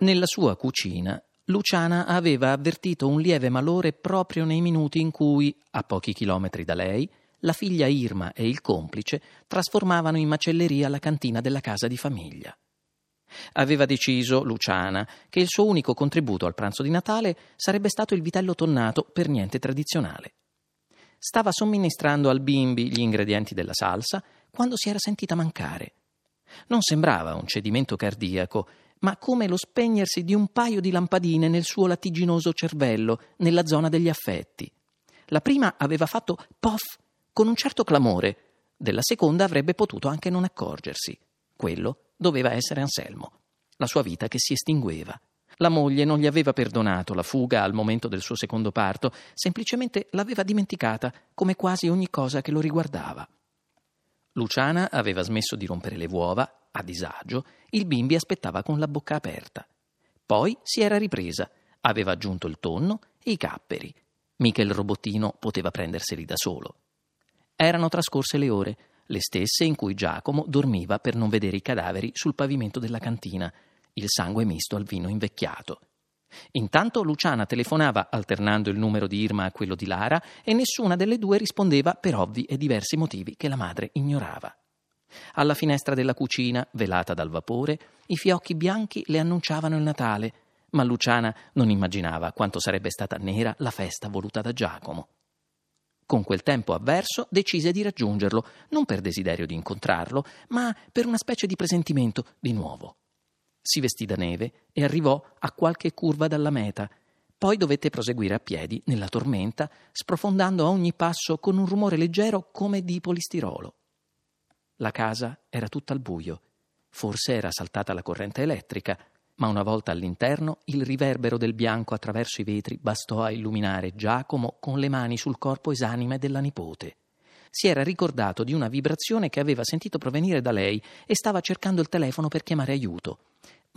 Nella sua cucina, Luciana aveva avvertito un lieve malore proprio nei minuti in cui, a pochi chilometri da lei, la figlia Irma e il complice trasformavano in macelleria la cantina della casa di famiglia. Aveva deciso, Luciana, che il suo unico contributo al pranzo di Natale sarebbe stato il vitello tonnato per niente tradizionale. Stava somministrando al bimbi gli ingredienti della salsa quando si era sentita mancare. Non sembrava un cedimento cardiaco, ma come lo spegnersi di un paio di lampadine nel suo lattiginoso cervello, nella zona degli affetti. La prima aveva fatto pof con un certo clamore, della seconda avrebbe potuto anche non accorgersi. Quello doveva essere Anselmo, la sua vita che si estingueva. La moglie non gli aveva perdonato la fuga al momento del suo secondo parto, semplicemente l'aveva dimenticata come quasi ogni cosa che lo riguardava. Luciana aveva smesso di rompere le uova, a disagio, il bimbi aspettava con la bocca aperta. Poi si era ripresa, aveva aggiunto il tonno e i capperi. Mica il robottino poteva prenderseli da solo. Erano trascorse le ore, le stesse in cui Giacomo dormiva per non vedere i cadaveri sul pavimento della cantina, il sangue misto al vino invecchiato. Intanto Luciana telefonava alternando il numero di Irma a quello di Lara e nessuna delle due rispondeva per ovvi e diversi motivi che la madre ignorava. Alla finestra della cucina, velata dal vapore, i fiocchi bianchi le annunciavano il Natale, ma Luciana non immaginava quanto sarebbe stata nera la festa voluta da Giacomo. Con quel tempo avverso decise di raggiungerlo, non per desiderio di incontrarlo, ma per una specie di presentimento di nuovo. Si vestì da neve e arrivò a qualche curva dalla meta. Poi dovette proseguire a piedi nella tormenta, sprofondando a ogni passo con un rumore leggero come di polistirolo. La casa era tutta al buio. Forse era saltata la corrente elettrica, ma una volta all'interno il riverbero del bianco attraverso i vetri bastò a illuminare Giacomo con le mani sul corpo esanime della nipote. Si era ricordato di una vibrazione che aveva sentito provenire da lei e stava cercando il telefono per chiamare aiuto,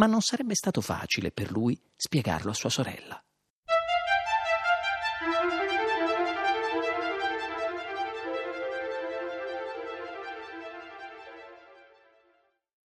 ma non sarebbe stato facile per lui spiegarlo a sua sorella.